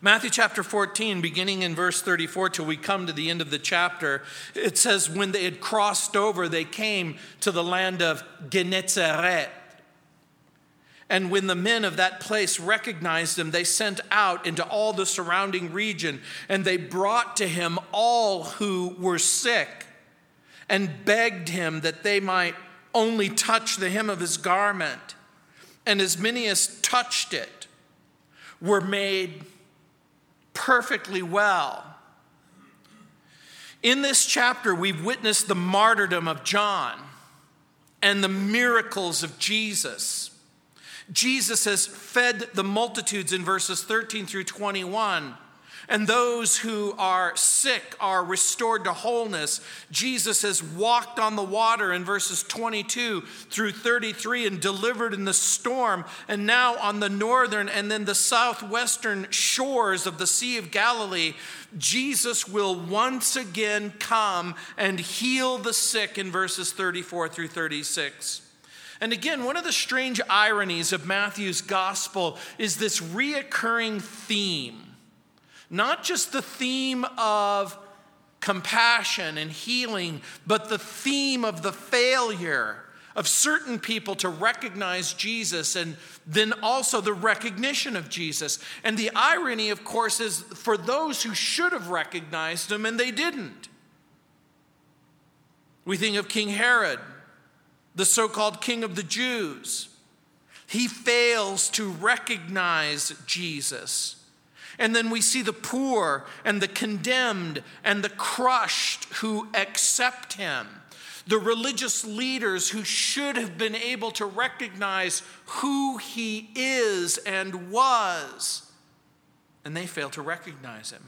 Matthew chapter 14, beginning in verse 34 till we come to the end of the chapter, it says, When they had crossed over, they came to the land of Gennesaret. And when the men of that place recognized him, they sent out into all the surrounding region, and they brought to him all who were sick, and begged him that they might only touch the hem of his garment. And as many as touched it were made perfectly well. In this chapter, we've witnessed the martyrdom of John and the miracles of Jesus. Jesus has fed the multitudes in verses 13 through 21 and those who are sick are restored to wholeness. Jesus has walked on the water in verses 22 through 33 and delivered in the storm. And now on the northern and then the southwestern shores of the Sea of Galilee, Jesus will once again come and heal the sick in verses 34 through 36. And again, one of the strange ironies of Matthew's gospel is this reoccurring theme not just the theme of compassion and healing, but the theme of the failure of certain people to recognize Jesus and then also the recognition of Jesus. And the irony, of course, is for those who should have recognized him and they didn't. We think of King Herod, the so called king of the Jews. He fails to recognize Jesus. And then we see the poor and the condemned and the crushed who accept him. The religious leaders who should have been able to recognize who he is and was, and they fail to recognize him.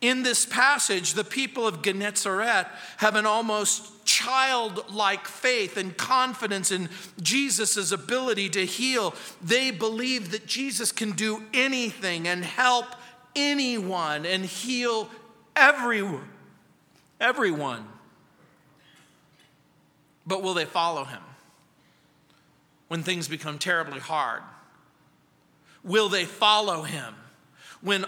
In this passage, the people of Gennesaret have an almost childlike faith and confidence in Jesus' ability to heal. They believe that Jesus can do anything and help anyone and heal everyone. Everyone. But will they follow him when things become terribly hard? Will they follow him when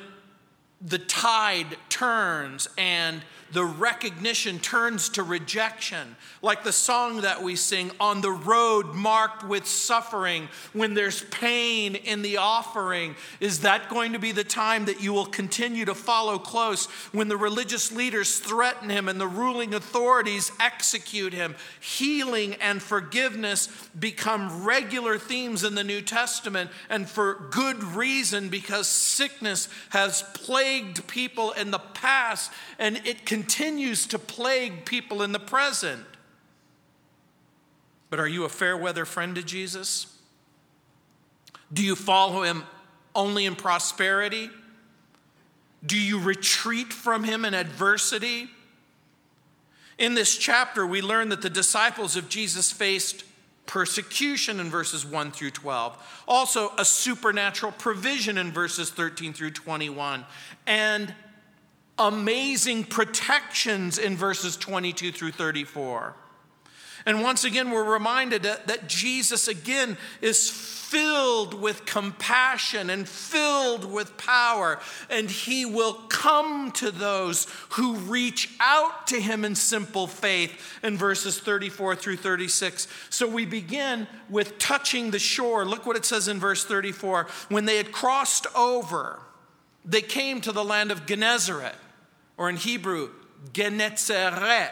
the tide turns and the recognition turns to rejection, like the song that we sing, on the road marked with suffering, when there's pain in the offering. Is that going to be the time that you will continue to follow close when the religious leaders threaten him and the ruling authorities execute him? Healing and forgiveness become regular themes in the New Testament, and for good reason because sickness has plagued people in the past and it can continues to plague people in the present. But are you a fair weather friend to Jesus? Do you follow him only in prosperity? Do you retreat from him in adversity? In this chapter, we learn that the disciples of Jesus faced persecution in verses 1 through 12, also a supernatural provision in verses 13 through 21, and amazing protections in verses 22 through 34. And once again, we're reminded that, that, Jesus, again, is filled with compassion and filled with power, and he will come to those who reach out to him in simple faith in verses 34 through 36. So we begin with touching the shore. Look what it says in verse 34. When they had crossed over, they came to the land of Gennesaret or in Hebrew, Genetzeret.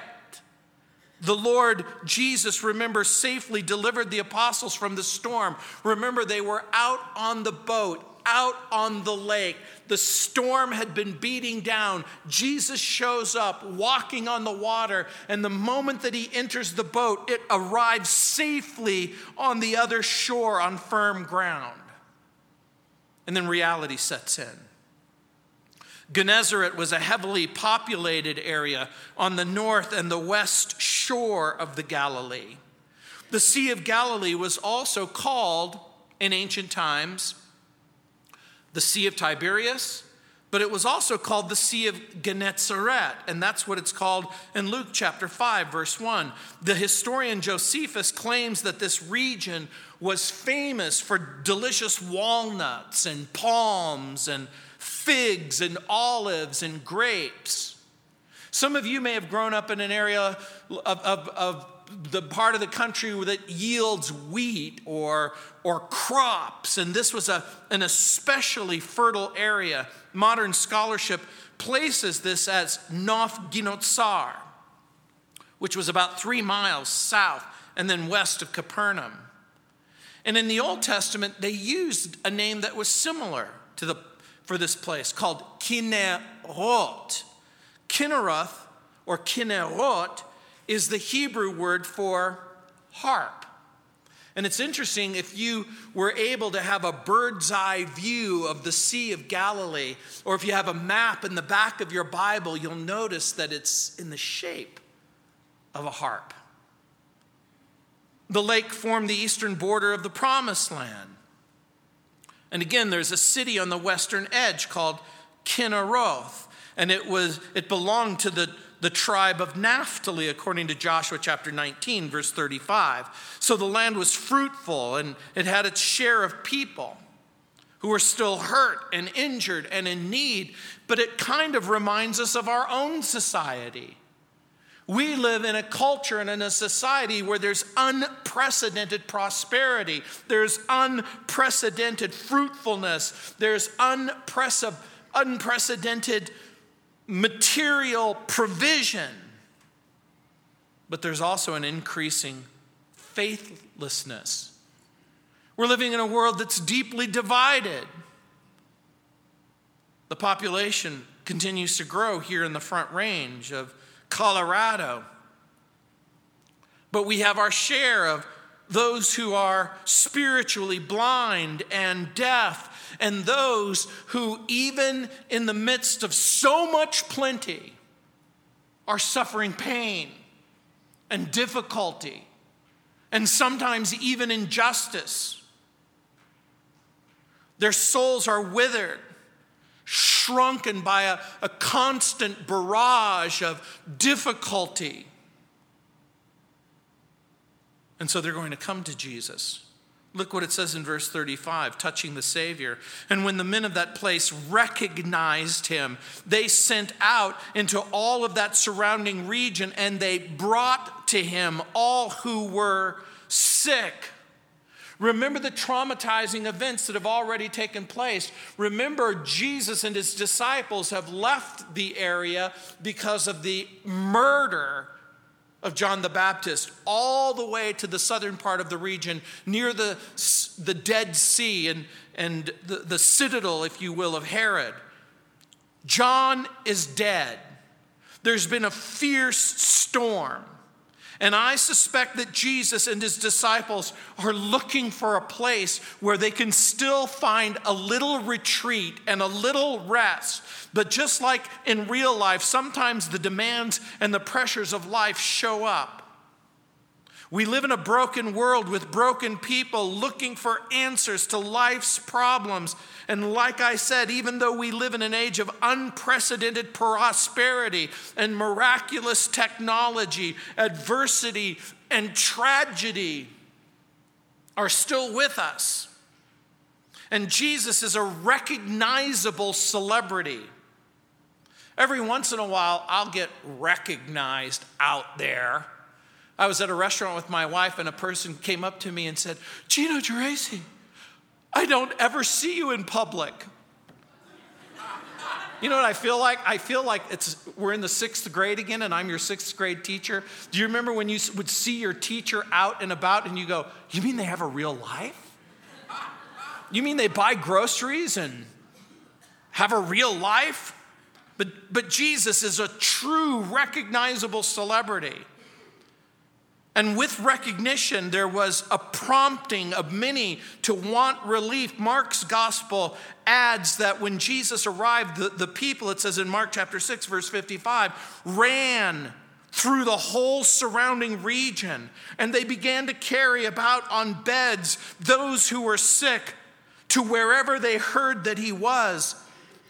The Lord Jesus, remember, safely delivered the apostles from the storm. Remember, they were out on the boat, out on the lake. The storm had been beating down. Jesus shows up walking on the water, and the moment that he enters the boat, it arrives safely on the other shore on firm ground. And then reality sets in. Gennesaret was a heavily populated area on the north and the west shore of the Galilee. The Sea of Galilee was also called in ancient times the Sea of Tiberias, But it was also called the Sea of Gennesaret, and that's what it's called in Luke chapter 5, verse 1. The historian Josephus claims that this region was famous for delicious walnuts and palms and figs and olives and grapes. Some of you may have grown up in an area of, of, of the part of the country that yields wheat or, or crops, and this was a, an especially fertile area. Modern scholarship places this as Nof Ginotsar, which was about three miles south and then west of Capernaum. And in the Old Testament, they used a name that was similar to the, for this place called Kinnerot. Kinneroth or Kinnerot is the Hebrew word for harp. And it's interesting if you were able to have a bird's eye view of the Sea of Galilee, or if you have a map in the back of your Bible, you'll notice that it's in the shape of a harp. The lake formed the eastern border of the promised land. And again, there's a city on the western edge called Kinneroth, and it was it belonged to the the tribe of Naphtali, according to Joshua chapter 19, verse 35. So the land was fruitful and it had its share of people who were still hurt and injured and in need, but it kind of reminds us of our own society. We live in a culture and in a society where there's unprecedented prosperity, there's unprecedented fruitfulness, there's unprecedented material provision, but there's also an increasing faithlessness. We're living in a world that's deeply divided. The population continues to grow here in the front range of Colorado. But we have our share of those who are spiritually blind and deaf and those who, even in the midst of so much plenty, are suffering pain and difficulty and sometimes even injustice. Their souls are withered, shrunken by a, a constant barrage of difficulty. And so they're going to come to Jesus. Look what it says in verse 35, touching the Savior. And when the men of that place recognized him, they sent out into all of that surrounding region and they brought to him all who were sick. Remember the traumatizing events that have already taken place. Remember, Jesus and his disciples have left the area because of the murder of John the Baptist all the way to the southern part of the region near the, the Dead Sea and, and the, the citadel, if you will, of Herod. John is dead. There's been a fierce storm. And I suspect that Jesus and his disciples are looking for a place where they can still find a little retreat and a little rest. But just like in real life, sometimes the demands and the pressures of life show up. We live in a broken world with broken people looking for answers to life's problems. And like I said, even though we live in an age of unprecedented prosperity and miraculous technology, adversity and tragedy are still with us. And Jesus is a recognizable celebrity. Every once in a while, I'll get recognized out there I was at a restaurant with my wife, and a person came up to me and said, Gino Geraci, I don't ever see you in public. You know what I feel like? I feel like it's we're in the sixth grade again, and I'm your sixth grade teacher. Do you remember when you would see your teacher out and about, and you go, "You mean they have a real life? You mean they buy groceries and have a real life?" But but Jesus is a true, recognizable celebrity. And with recognition, there was a prompting of many to want relief. Mark's gospel adds that when Jesus arrived, the, the people, it says in Mark chapter 6, verse 55, ran through the whole surrounding region, and they began to carry about on beds those who were sick to wherever they heard that he was.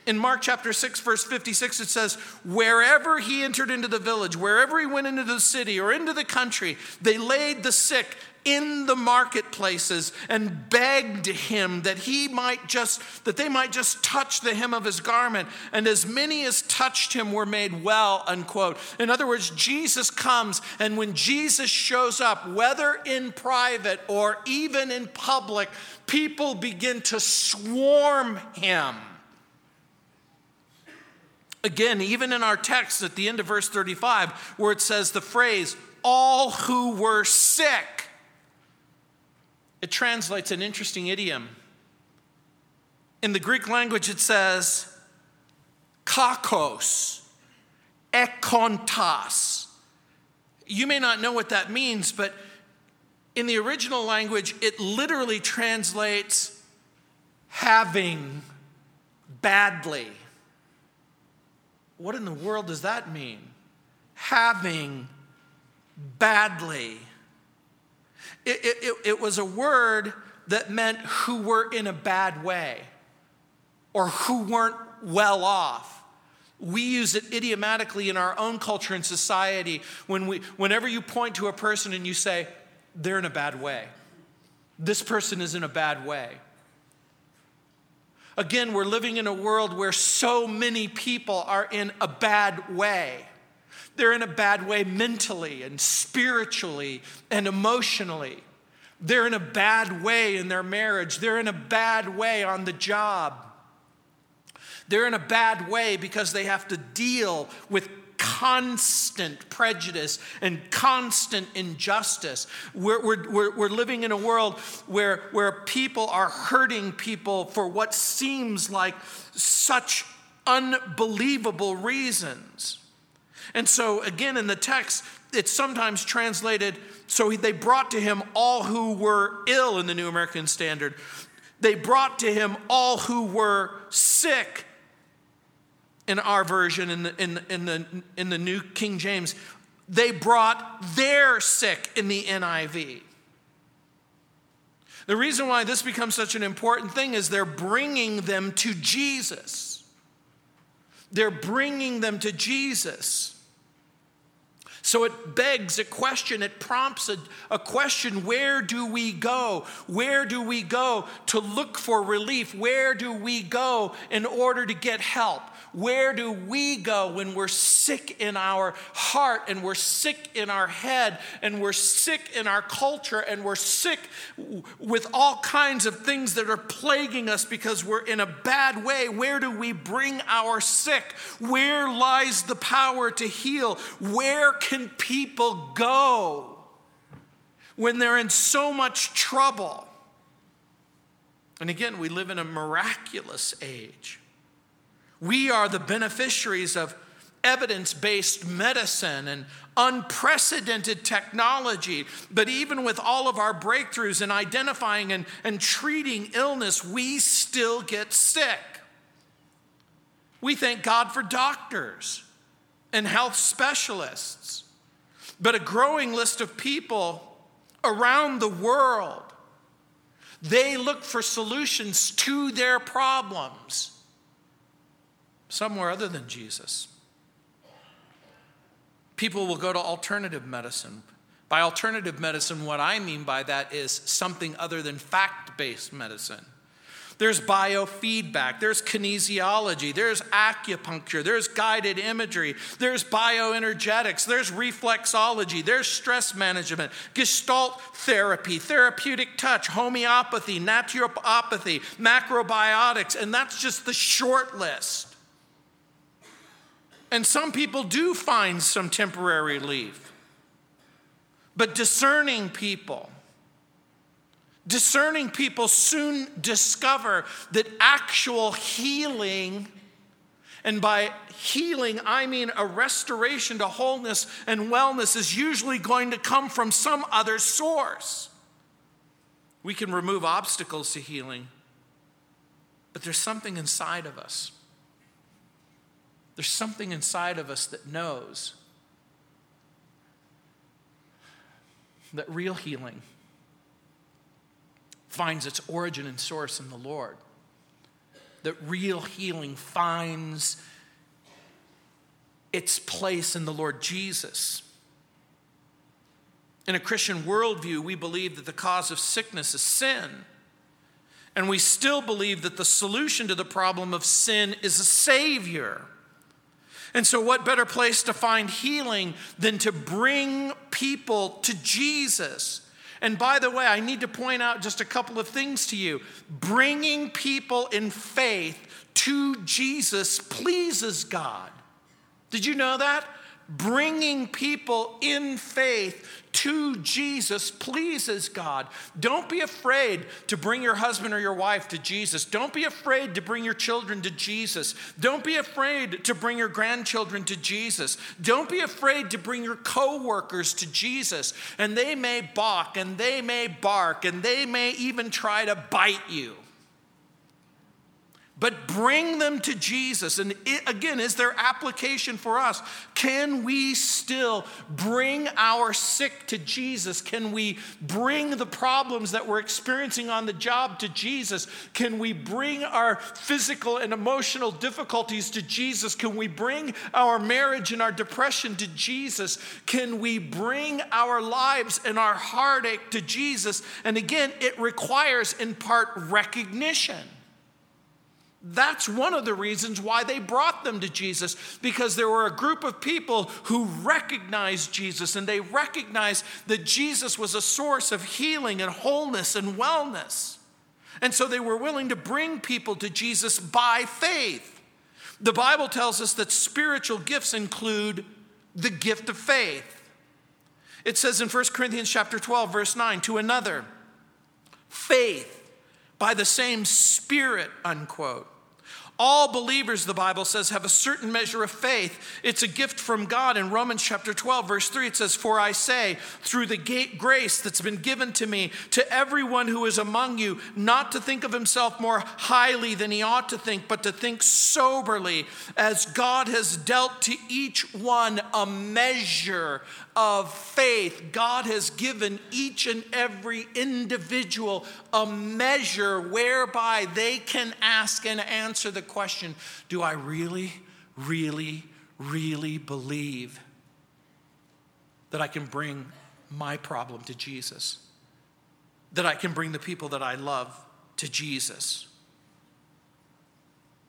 In Mark chapter 6, verse 56, it says, Wherever he entered into the village, wherever he went into the city or into the country, they laid the sick in the marketplaces and begged him that he might just that they might just touch the hem of his garment. And as many as touched him were made well unquote. In other words jesus comes and when jesus shows up whether in private or even in public people begin to swarm him Again, even in our text at the end of verse 35, where it says the phrase, all who were sick, it translates an interesting idiom. In the Greek language, it says, kakos, ekontas. You may not know what that means, but in the original language, it literally translates having badly. What in the world does that mean? Having badly. It, it, it, was a word that meant who were in a bad way or who weren't well off. We use it idiomatically in our own culture and society when we, whenever you point to a person and you say, they're in a bad way. This person is in a bad way. Again, we're living in a world where so many people are in a bad way. They're in a bad way mentally and spiritually and emotionally. They're in a bad way in their marriage. They're in a bad way on the job. They're in a bad way because they have to deal with constant prejudice and constant injustice. We're, we're, we're, we're, living in a world where, where people are hurting people for what seems like such unbelievable reasons. And so, again, in the text, it's sometimes translated so they brought to him all who were ill in the New American Standard. They brought to him all who were sick in our version, in the, in, in, the, in the New King James, they brought their sick in the NIV. The reason why this becomes such an important thing is they're bringing them to Jesus. They're bringing them to Jesus. So it begs a question, it prompts a, a, question where do we go? Where do we go to look for relief? Where do we go in order to get help? Where do we go when we're sick in our heart and we're sick in our head and we're sick in our culture and we're sick with all kinds of things that are plaguing us because we're in a bad way? Where do we bring our sick? Where lies the power to heal? Where can people go when they're in so much trouble? And again, we live in a miraculous age. We are the beneficiaries of evidence based medicine and unprecedented technology. But even with all of our breakthroughs in identifying and, and treating illness, we still get sick. We thank God for doctors and health specialists, but a growing list of people around the world. They look for solutions to their problems somewhere other than Jesus. People will go to alternative medicine. By alternative medicine, what I mean by that is something other than fact based medicine. There's biofeedback, there's kinesiology, there's acupuncture, there's guided imagery, there's bioenergetics, there's reflexology, there's stress management, gestalt therapy, therapeutic touch, homeopathy, naturopathy, macrobiotics, and that's just the short list. And some people do find some temporary relief. But discerning people, discerning people soon discover that actual healing, and by healing, I mean a restoration to wholeness and wellness, is usually going to come from some other source. We can remove obstacles to healing, but there's something inside of us there's something inside of us that knows that real healing finds its origin and source in the Lord. that real healing finds its place in the Lord Jesus. In a Christian worldview, we believe that the cause of sickness is sin. And we still believe that the solution to the problem of sin is a Savior. And so, what better place to find healing than to bring people to Jesus? And by the way, I need to point out just a couple of things to you. Bringing people in faith to Jesus pleases God. Did you know that? Bringing people in faith to Jesus pleases God. Don't be afraid to bring your husband or your wife to Jesus. Don't be afraid to bring your children to Jesus. Don't be afraid to bring your grandchildren to Jesus. Don't be afraid to bring your coworkers to Jesus. And they may balk and they may bark and they may even try to bite you but bring them to Jesus. And it, again, is there application for us? Can we still bring our sick to Jesus? Can we bring the problems that we're experiencing on the job to Jesus? Can we bring our physical and emotional difficulties to Jesus? Can we bring our marriage and our depression to Jesus? Can we bring our lives and our heartache to Jesus? And again, it requires in part recognition. That's one of the reasons why they brought them to Jesus, because there were a group of people who recognized Jesus and they recognized that Jesus was a source of healing and wholeness and wellness. And so they were willing to bring people to Jesus by faith. The Bible tells us that spiritual gifts include the gift of faith. It says in 1 Corinthians chapter 12 verse 9 to another faith by the same Spirit, unquote. All believers, the Bible says, have a certain measure of faith. It's a gift from God. In Romans chapter 12, verse 3, it says, For I say, through the grace that's been given to me, to everyone who is among you, not to think of himself more highly than he ought to think, but to think soberly, as God has dealt to each one a measure of faith. God has given each and every individual a measure whereby they can ask and answer the question Do I really, really, really believe that I can bring my problem to Jesus? That I can bring the people that I love to Jesus?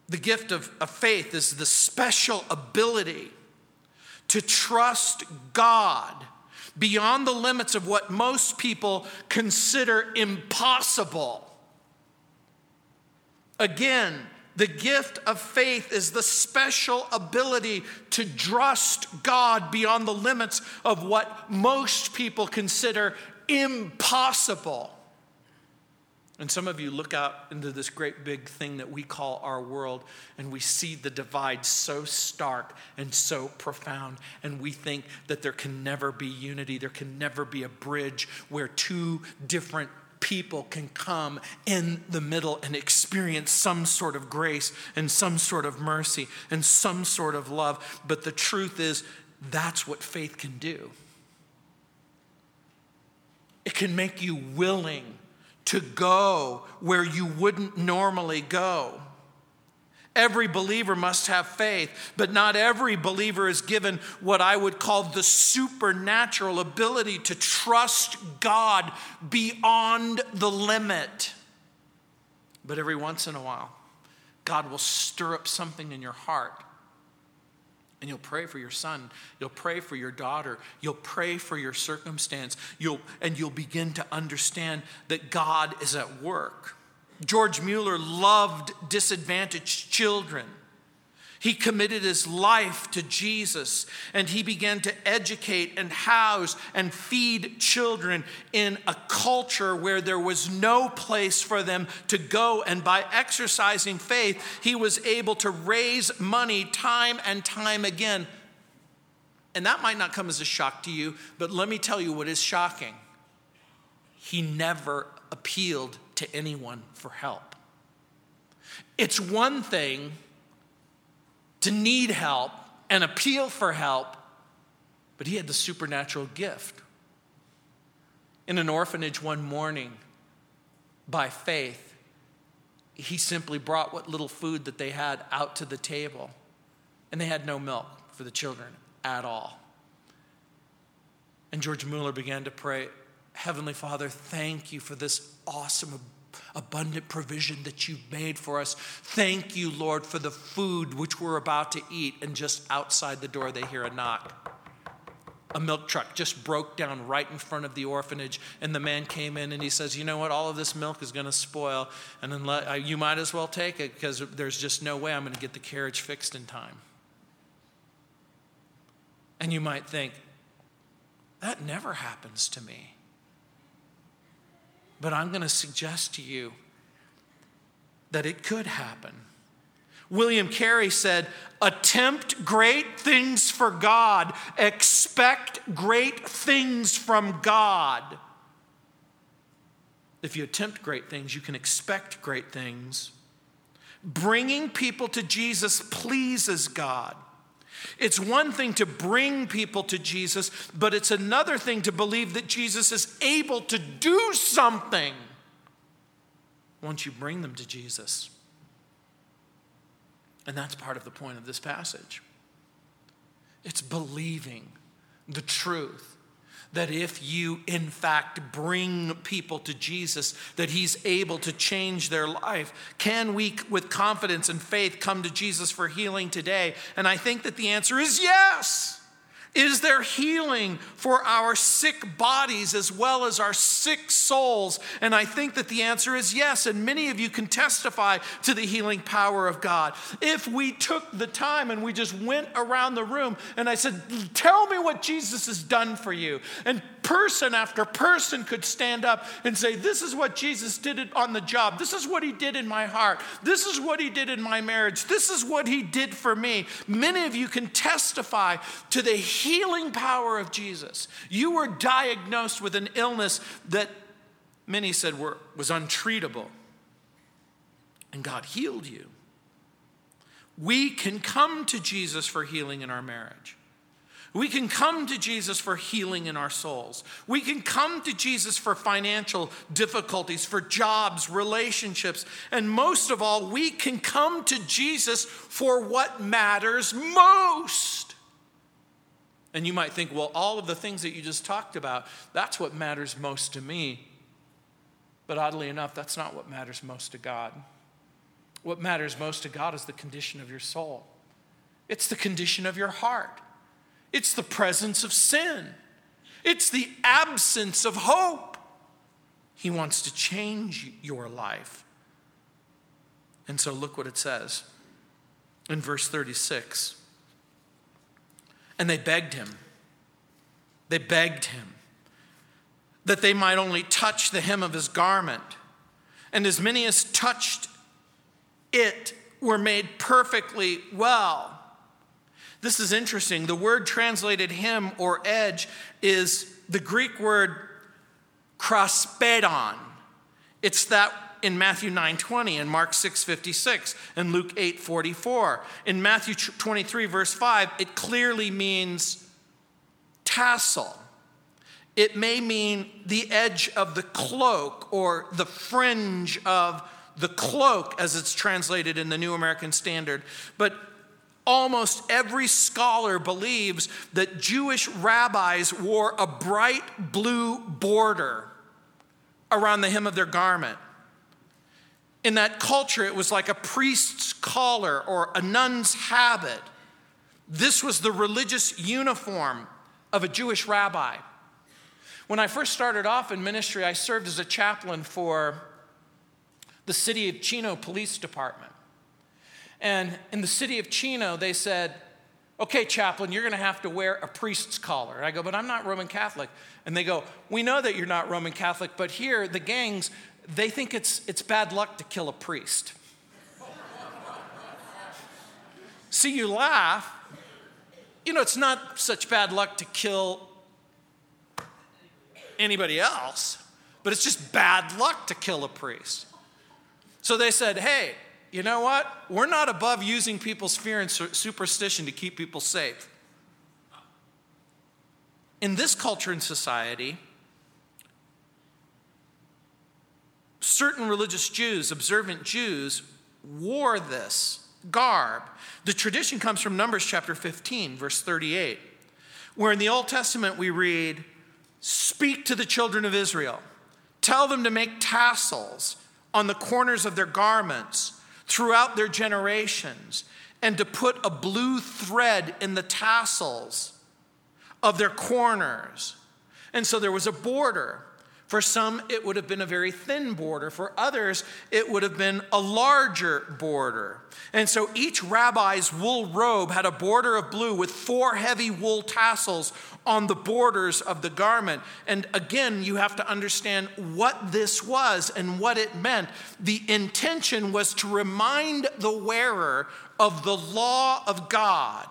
The gift of, of faith is the special ability to trust God beyond the limits of what most people consider impossible. Again, the gift of faith is the special ability to trust God beyond the limits of what most people consider impossible. And some of you look out into this great big thing that we call our world, and we see the divide so stark and so profound. And we think that there can never be unity, there can never be a bridge where two different people can come in the middle and experience some sort of grace and some sort of mercy and some sort of love. But the truth is, that's what faith can do. It can make you willing to go where you wouldn't normally go. Every believer must have faith, but not every believer is given what I would call the supernatural ability to trust God beyond the limit. But every once in a while, God will stir up something in your heart and you'll pray for your son. You'll pray for your daughter. You'll pray for your circumstance. You'll, and you'll begin to understand that God is at work. George Mueller loved disadvantaged children. He committed his life to Jesus and he began to educate and house and feed children in a culture where there was no place for them to go. And by exercising faith, he was able to raise money time and time again. And that might not come as a shock to you, but let me tell you what is shocking. He never appealed to anyone for help. It's one thing to need help and appeal for help, but he had the supernatural gift. In an orphanage one morning, by faith, he simply brought what little food that they had out to the table. And they had no milk for the children at all. And George Mueller began to pray Heavenly Father, thank you for this awesome, abundant provision that you've made for us. Thank you, Lord, for the food which we're about to eat. And just outside the door, they hear a knock. A milk truck just broke down right in front of the orphanage. And the man came in and he says you know what? All of this milk is going to spoil. And let, uh, you might as well take it because there's just no way i'm going to get the carriage fixed in time. And you might think that never happens to me but i'm going to suggest to you that it could happen William Carey said, Attempt great things for God, expect great things from God. If you attempt great things, you can expect great things. Bringing people to Jesus pleases God. It's one thing to bring people to Jesus, but it's another thing to believe that Jesus is able to do something once you bring them to Jesus. And that's part of the point of this passage. It's believing the truth that if you in fact bring people to Jesus that he's able to change their life can we with confidence and faith come to Jesus for healing today? And I think that the answer is yes is there healing for our sick bodies as well as our sick souls? And I think that the answer is yes. And many of you can testify to the healing power of God. If we took the time and we just went around the room and I said, Tell me what Jesus has done for you. And person after person could stand up and say, This is what Jesus did on the job. This is what he did in my heart. This is what he did in my marriage. This is what he did for me. Many of you can testify to the healing power of Jesus. You were diagnosed with an illness that many said were, was untreatable, and God healed you. We can come to Jesus for healing in our marriage. We can come to Jesus for healing in our souls. We can come to Jesus for financial difficulties, for jobs, relationships, and most of all, we can come to Jesus for what matters most. And you might think, well, all of the things that you just talked about, that's what matters most to me. But oddly enough, that's not what matters most to God. What matters most to God is the condition of your soul, it's the condition of your heart. It's the presence of sin, it's the absence of hope. He wants to change your life. And so look what it says in verse 36. And they begged him. They begged him that they might only touch the hem of his garment. And as many as touched it were made perfectly well. This is interesting. The word translated hem or edge is the Greek word kraspedon. It's that in Matthew 9:20 and Mark 6:56 and Luke 8:44. In Matthew 23 verse 5, it clearly means tassel. It may mean the edge of the cloak or the fringe of the cloak as it's translated in the New American Standard. But Almost every scholar believes that Jewish rabbis wore a bright blue border around the hem of their garment. In that culture, it was like a priest's collar or a nun's habit. This was the religious uniform of a Jewish rabbi. When I first started off in ministry, I served as a chaplain for the city of Chino Police Department. And in the city of Chino, they said, okay, chaplain, you're going to have to wear a priest's collar. And I go, but I'm not Roman Catholic. And they go, we know that you're not Roman Catholic, but here, the gangs, they think it's, it's bad luck to kill a priest. See, you laugh. You know, it's not such bad luck to kill anybody else, but it's just bad luck to kill a priest. So they said, hey, you know what? We're not above using people's fear and superstition to keep people safe. In this culture and society, certain religious Jews, observant Jews, wore this garb. The tradition comes from Numbers chapter 15, verse 38, where in the Old Testament we read, Speak to the children of Israel, tell them to make tassels on the corners of their garments throughout their generations, and to put a blue thread in the tassels of their corners. And so there was a border. For some, it would have been a very thin border. For others, it would have been a larger border. And so each rabbi's wool robe had a border of blue with four heavy wool tassels on the borders of the garment. And again, you have to understand what this was and what it meant. The intention was to remind the wearer of the law of God.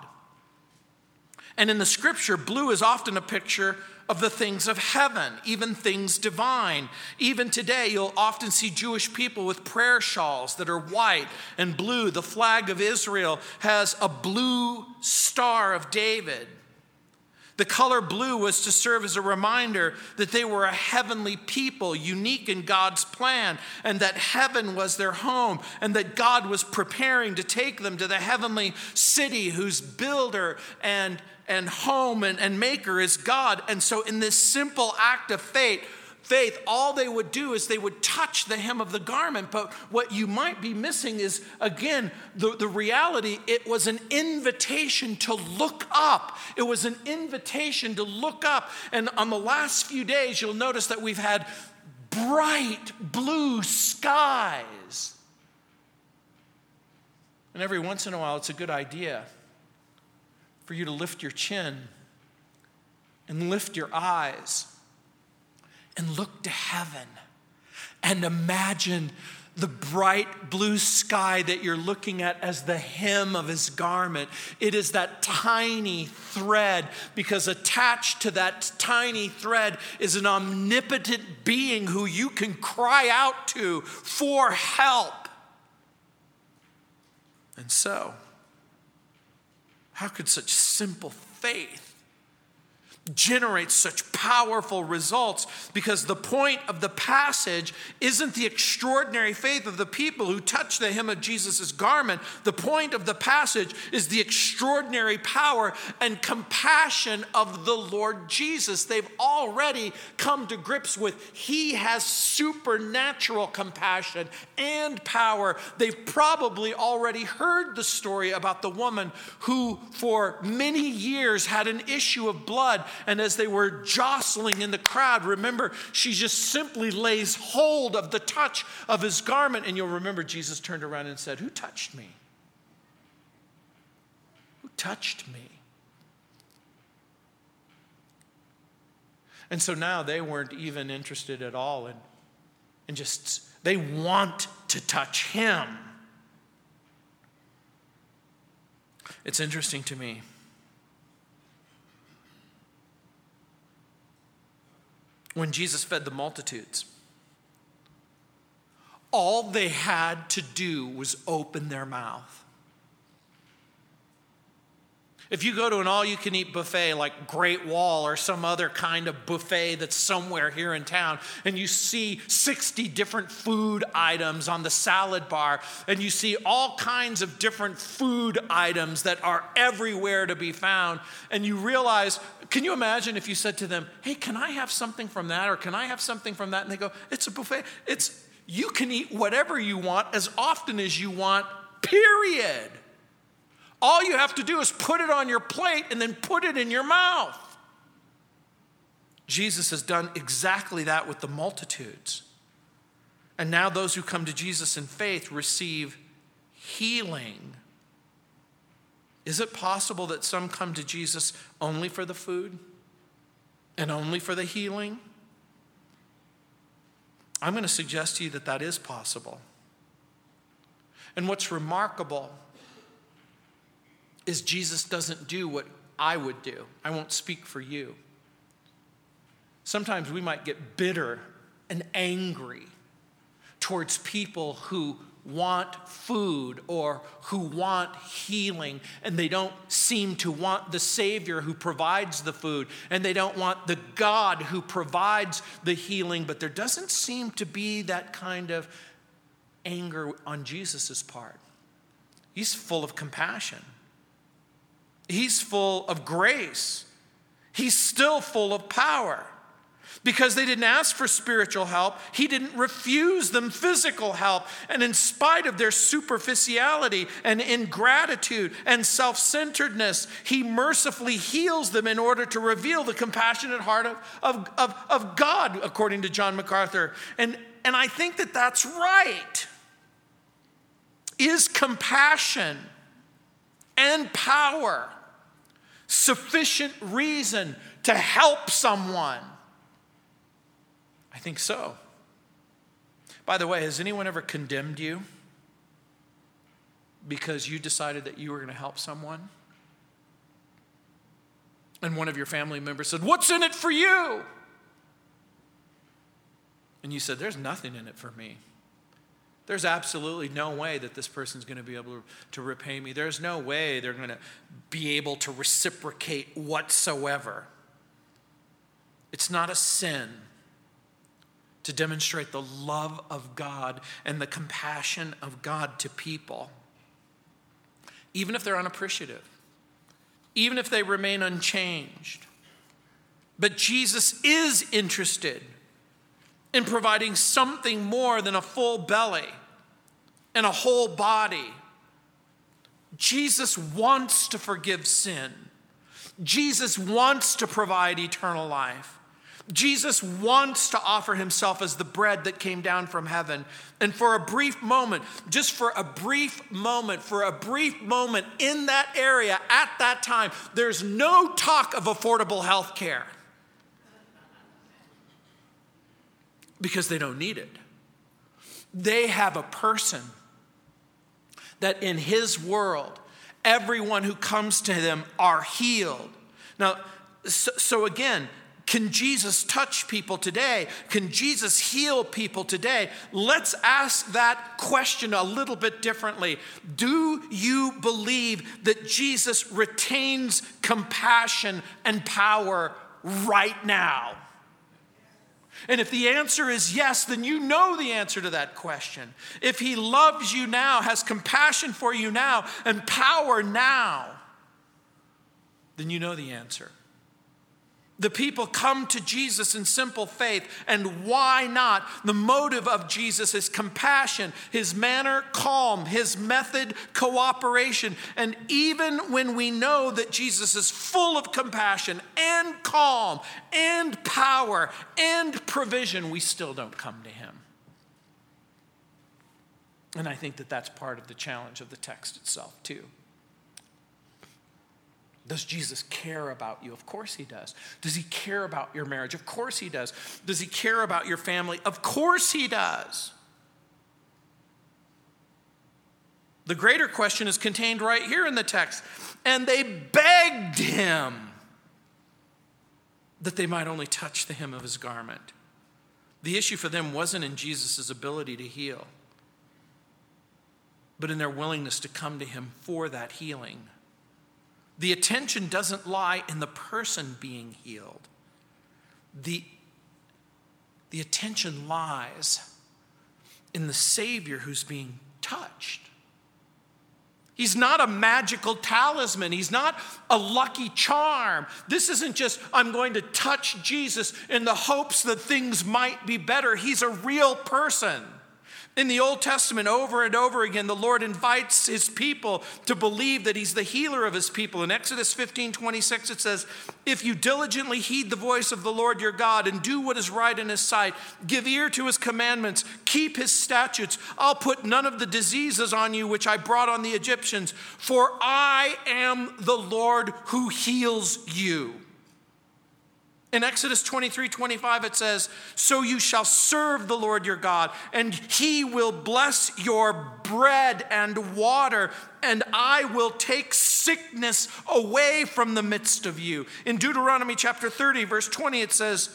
And in the scripture, blue is often a picture of the things of heaven, even things divine. Even today, you'll often see Jewish people with prayer shawls that are white and blue. The flag of Israel has a blue star of David. The color blue was to serve as a reminder that they were a heavenly people, unique in God's plan, and that heaven was their home, and that God was preparing to take them to the heavenly city whose builder and and home and, and maker is God. And so, in this simple act of faith, faith, all they would do is they would touch the hem of the garment. But what you might be missing is, again, the, the reality it was an invitation to look up. It was an invitation to look up. And on the last few days, you'll notice that we've had bright blue skies. And every once in a while, it's a good idea for you to lift your chin and lift your eyes and look to heaven and imagine the bright blue sky that you're looking at as the hem of his garment. It is that tiny thread, because attached to that tiny thread is an omnipotent being who you can cry out to for help. And so, how could such simple faith generates such powerful results because the point of the passage isn't the extraordinary faith of the people who touch the hem of Jesus' garment. The point of the passage is the extraordinary power and compassion of the Lord Jesus. They've already come to grips with He has supernatural compassion and power. They've probably already heard the story about the woman who, for many years, had an issue of blood and as they were jostling in the crowd, remember, she just simply lays hold of the touch of his garment. And you'll remember Jesus turned around and said, Who touched me? Who touched me? And so now they weren't even interested at all in, in just, they want to touch him. It's interesting to me when Jesus fed the multitudes. All they had to do was open their mouth. If you go to an all you can eat buffet like Great Wall or some other kind of buffet that's somewhere here in town, and you see 60 different food items on the salad bar, and you see all kinds of different food items that are everywhere to be found, and you realize, can you imagine if you said to them, Hey, can I have something from that? Or can I have something from that? And they go, It's a buffet. It's you can eat whatever you want as often as you want, period. All you have to do is put it on your plate and then put it in your mouth. Jesus has done exactly that with the multitudes. And now those who come to Jesus in faith receive healing. Is it possible that some come to Jesus only for the food and only for the healing? I'm going to suggest to you that that is possible. And what's remarkable is Jesus doesn't do what I would do. I won't speak for you. Sometimes we might get bitter and angry towards people who want food or who want healing, and they don't seem to want the Savior who provides the food, and they don't want the God who provides the healing, but there doesn't seem to be that kind of anger on Jesus' part. He's full of compassion, he's full of grace, he's still full of power. Because they didn't ask for spiritual help, he didn't refuse them physical help. And in spite of their superficiality and ingratitude and self centeredness, he mercifully heals them in order to reveal the compassionate heart of, of, of, of God, according to John MacArthur. And, and I think that that's right. Is compassion and power sufficient reason to help someone? I think so. By the way, has anyone ever condemned you because you decided that you were going to help someone? And one of your family members said, What's in it for you? And you said, There's nothing in it for me. There's absolutely no way that this person's going to be able to repay me. There's no way they're going to be able to reciprocate whatsoever. It's not a sin to demonstrate the love of God and the compassion of God to people, even if they're unappreciative, even if they remain unchanged. But Jesus is interested in providing something more than a full belly and a whole body. Jesus wants to forgive sin. Jesus wants to provide eternal life. Jesus wants to offer himself as the bread that came down from heaven. And for a brief moment, just for a brief moment, for a brief moment in that area at that time, there's no talk of affordable health care because they don't need it. They have a person that in his world, everyone who comes to them are healed. Now, so, so again, can Jesus touch people today? Can Jesus heal people today? Let's ask that question a little bit differently. Do you believe that Jesus retains compassion and power right now? And if the answer is yes, then you know the answer to that question. If he loves you now, has compassion for you now, and power now, then you know the answer. The people come to Jesus in simple faith, and why not? The motive of Jesus is compassion, his manner, calm, his method, cooperation. And even when we know that Jesus is full of compassion and calm and power and provision, we still don't come to him. And I think that that's part of the challenge of the text itself, too. Does Jesus care about you? Of course he does. Does he care about your marriage? Of course he does. Does he care about your family? Of course he does. The greater question is contained right here in the text. And they begged him that they might only touch the hem of his garment. The issue for them wasn't in Jesus' ability to heal, but in their willingness to come to him for that healing. The attention doesn't lie in the person being healed, the, the attention lies in the Savior who's being touched. He's not a magical talisman. He's not a lucky charm. This isn't just, I'm going to touch Jesus in the hopes that things might be better. He's a real person. In the Old Testament, over and over again, the Lord invites his people to believe that he's the healer of his people. In Exodus 15 26, it says, If you diligently heed the voice of the Lord your God and do what is right in his sight, give ear to his commandments, keep his statutes, I'll put none of the diseases on you which I brought on the Egyptians, for I am the Lord who heals you. In Exodus 23 25, it says, So you shall serve the Lord your God, and he will bless your bread and water, and I will take sickness away from the midst of you. In Deuteronomy chapter 30, verse 20, it says,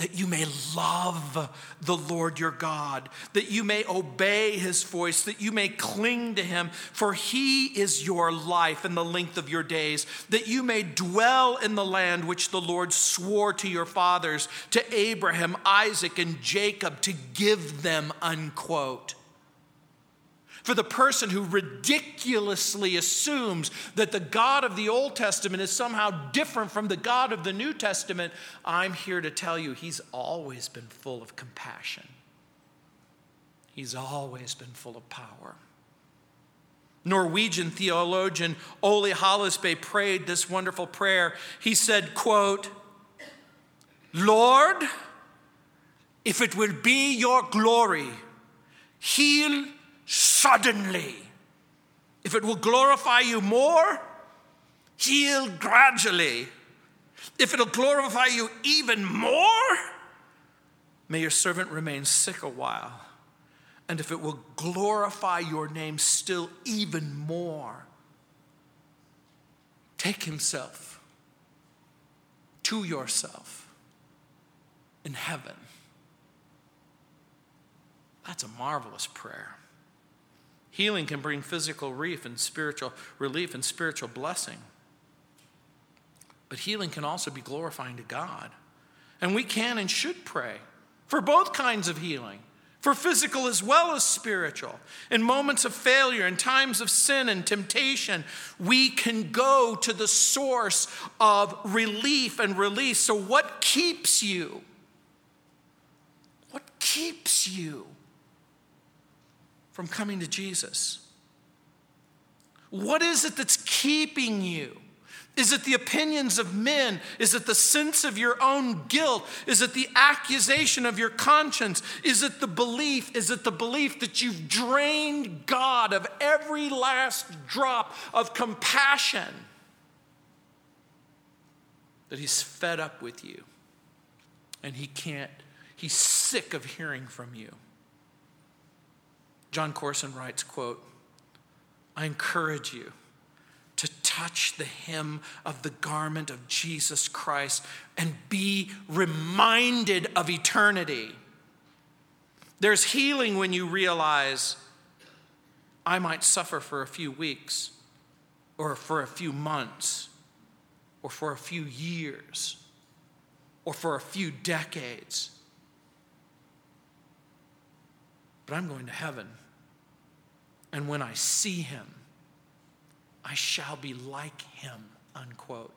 that you may love the Lord your God, that you may obey his voice, that you may cling to him, for he is your life and the length of your days, that you may dwell in the land which the Lord swore to your fathers, to Abraham, Isaac, and Jacob, to give them, unquote for the person who ridiculously assumes that the God of the Old Testament is somehow different from the God of the New Testament, I'm here to tell you he's always been full of compassion. He's always been full of power. Norwegian theologian Ole Hallesby prayed this wonderful prayer. He said, quote, Lord, if it will be your glory, heal suddenly. If it will glorify you more, heal gradually. If it'll glorify you even more, may your servant remain sick a while. And if it will glorify your name still even more, take himself to yourself in heaven. That's a marvelous prayer. Healing can bring physical relief and spiritual relief and spiritual blessing. But healing can also be glorifying to God. And we can and should pray for both kinds of healing, for physical as well as spiritual. In moments of failure, in times of sin and temptation, we can go to the source of relief and release. So, what keeps you? What keeps you? From coming to Jesus? What is it that's keeping you? Is it the opinions of men? Is it the sense of your own guilt? Is it the accusation of your conscience? Is it the belief? Is it the belief that you've drained God of every last drop of compassion? That He's fed up with you and He can't, He's sick of hearing from you. Jon Courson writes, quote, I encourage you to touch the hem of the garment of Jesus Christ and be reminded of eternity. There's healing when you realize I might suffer for a few weeks, or for a few months, or for a few years, or for a few decades. But I'm going to heaven. And when I see him, I shall be like him, unquote.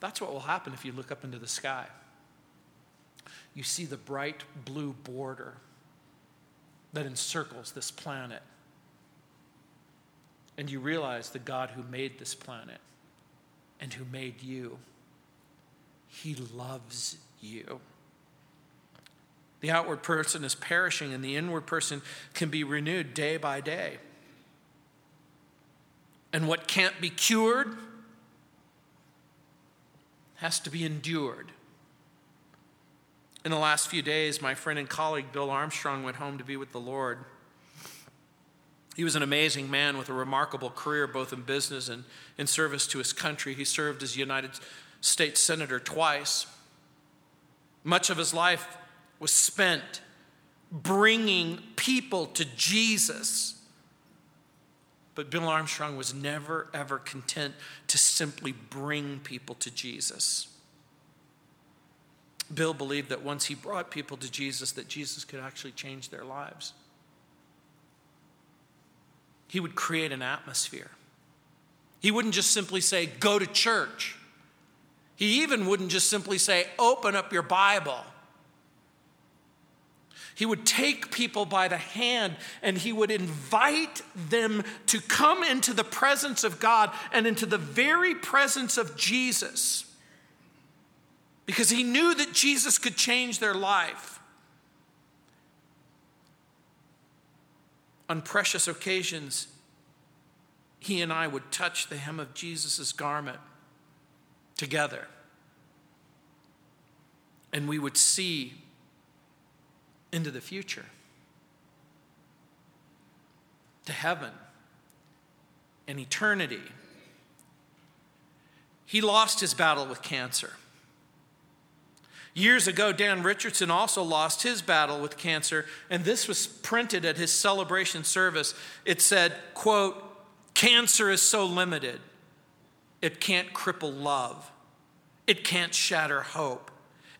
That's what will happen if you look up into the sky. You see the bright blue border that encircles this planet. And you realize the God who made this planet and who made you, he loves you. The outward person is perishing, and the inward person can be renewed day by day. And what can't be cured has to be endured. In the last few days, my friend and colleague Bill Armstrong went home to be with the Lord. He was an amazing man with a remarkable career, both in business and in service to his country. He served as United States Senator twice. Much of his life was spent bringing people to Jesus. But Bill Armstrong was never, ever content to simply bring people to Jesus. Bill believed that once he brought people to Jesus, that Jesus could actually change their lives. He would create an atmosphere. He wouldn't just simply say, go to church. He even wouldn't just simply say, open up your Bible. He would take people by the hand and he would invite them to come into the presence of God and into the very presence of Jesus because he knew that Jesus could change their life. On precious occasions, he and I would touch the hem of Jesus' garment together. And we would see into the future, to heaven and eternity. He lost his battle with cancer. Years ago, Dan Richardson also lost his battle with cancer, and this was printed at his celebration service. It said, quote, cancer is so limited, it can't cripple love. It can't shatter hope.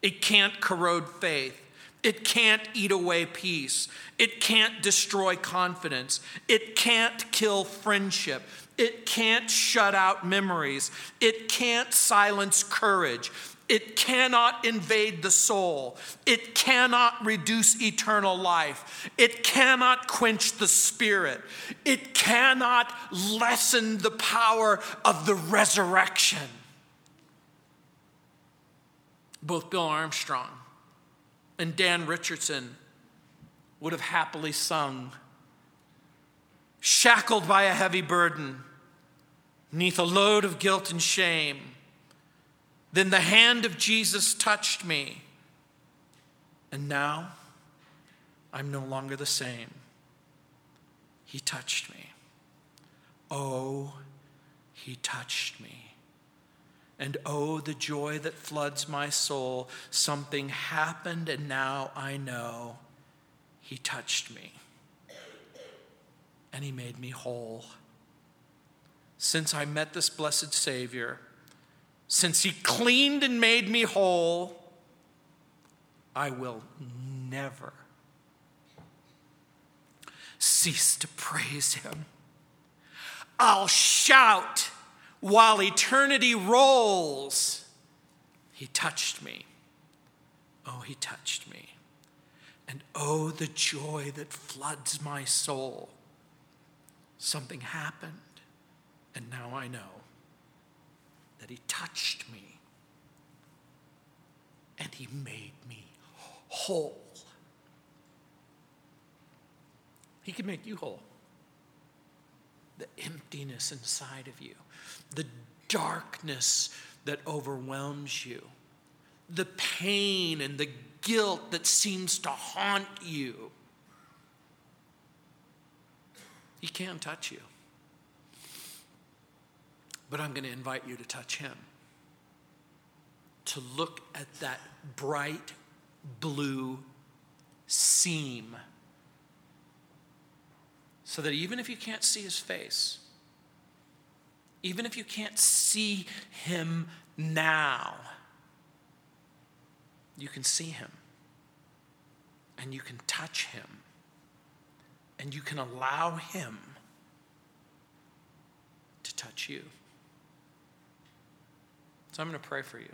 It can't corrode faith. It can't eat away peace. It can't destroy confidence. It can't kill friendship. It can't shut out memories. It can't silence courage. It cannot invade the soul. It cannot reduce eternal life. It cannot quench the spirit. It cannot lessen the power of the resurrection. Both Bill Armstrong and Dan Richardson would have happily sung, shackled by a heavy burden, neath a load of guilt and shame. Then the hand of Jesus touched me, and now I'm no longer the same. He touched me. Oh, he touched me. And oh, the joy that floods my soul. Something happened, and now I know he touched me. And he made me whole. Since I met this blessed Savior, since he cleaned and made me whole, I will never cease to praise him. I'll shout while eternity rolls. He touched me. Oh, he touched me. And oh, the joy that floods my soul. Something happened, and now I know that he touched me and he made me whole. He can make you whole. The emptiness inside of you, the darkness that overwhelms you, the pain and the guilt that seems to haunt you. He can touch you. But I'm going to invite you to touch him. To look at that bright blue seam. So that even if you can't see his face, even if you can't see him now, you can see him and you can touch him and you can allow him to touch you. So I'm going to pray for you.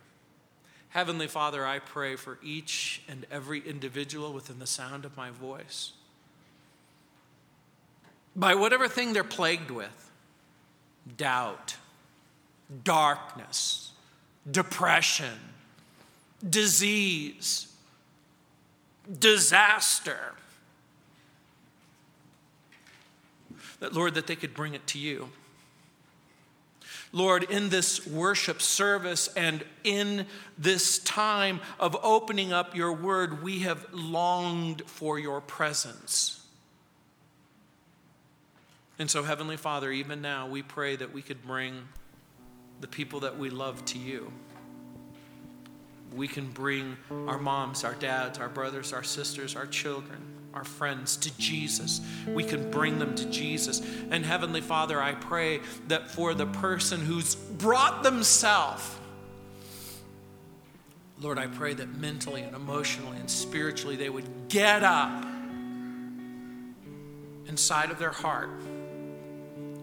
Heavenly Father, I pray for each and every individual within the sound of my voice. By whatever thing they're plagued with doubt, darkness, depression, disease, disaster. That, Lord, that they could bring it to you. Lord, in this worship service and in this time of opening up your word, we have longed for your presence. And so, Heavenly Father, even now, we pray that we could bring the people that we love to you. We can bring our moms, our dads, our brothers, our sisters, our children our friends to Jesus. We can bring them to Jesus. And Heavenly Father, I pray that for the person who's brought themselves, Lord, I pray that mentally and emotionally and spiritually they would get up inside of their heart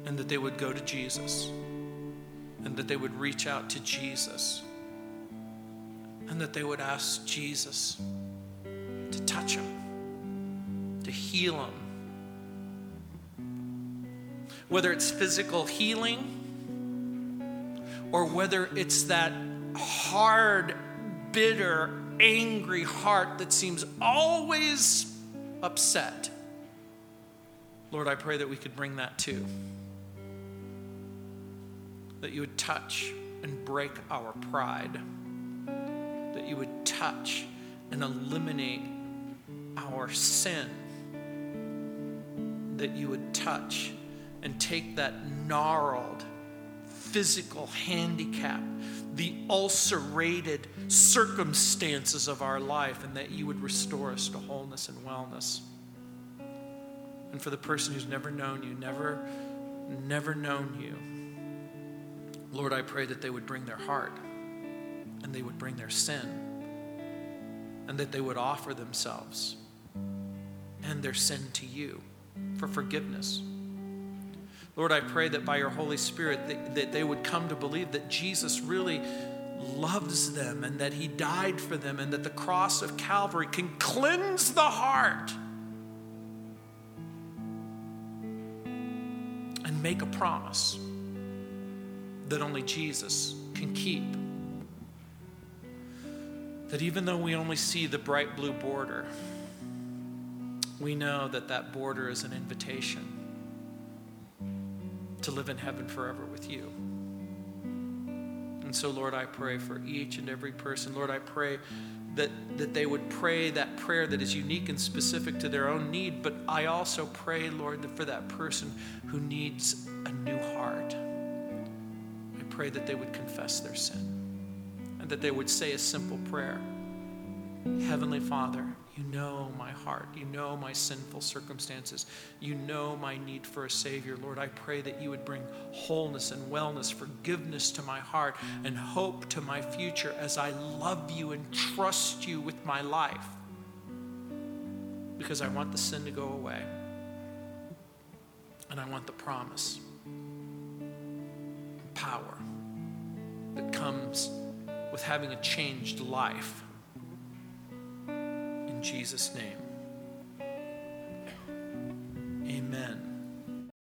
and that they would go to Jesus and that they would reach out to Jesus and that they would ask Jesus to touch them to heal them. Whether it's physical healing or whether it's that hard, bitter, angry heart that seems always upset. Lord, I pray that we could bring that too. That you would touch and break our pride. That you would touch and eliminate our sin that you would touch and take that gnarled physical handicap the ulcerated circumstances of our life and that you would restore us to wholeness and wellness. And for the person who's never known you, never, never known you, Lord, I pray that they would bring their heart and they would bring their sin and that they would offer themselves and their sin to you for forgiveness. Lord, I pray that by your Holy Spirit that, that they would come to believe that Jesus really loves them and that he died for them and that the cross of Calvary can cleanse the heart and make a promise that only Jesus can keep. That even though we only see the bright blue border, we know that that border is an invitation to live in heaven forever with you. And so, Lord, I pray for each and every person. Lord, I pray that, that they would pray that prayer that is unique and specific to their own need. But I also pray, Lord, that for that person who needs a new heart, pray that they would confess their sin and that they would say a simple prayer Heavenly Father, you know my heart. You know my sinful circumstances. You know my need for a Savior. Lord, I pray that you would bring wholeness and wellness, forgiveness to my heart, and hope to my future as I love you and trust you with my life. Because I want the sin to go away. And I want the promise, power that comes with having a changed life. In Jesus' name. Amen.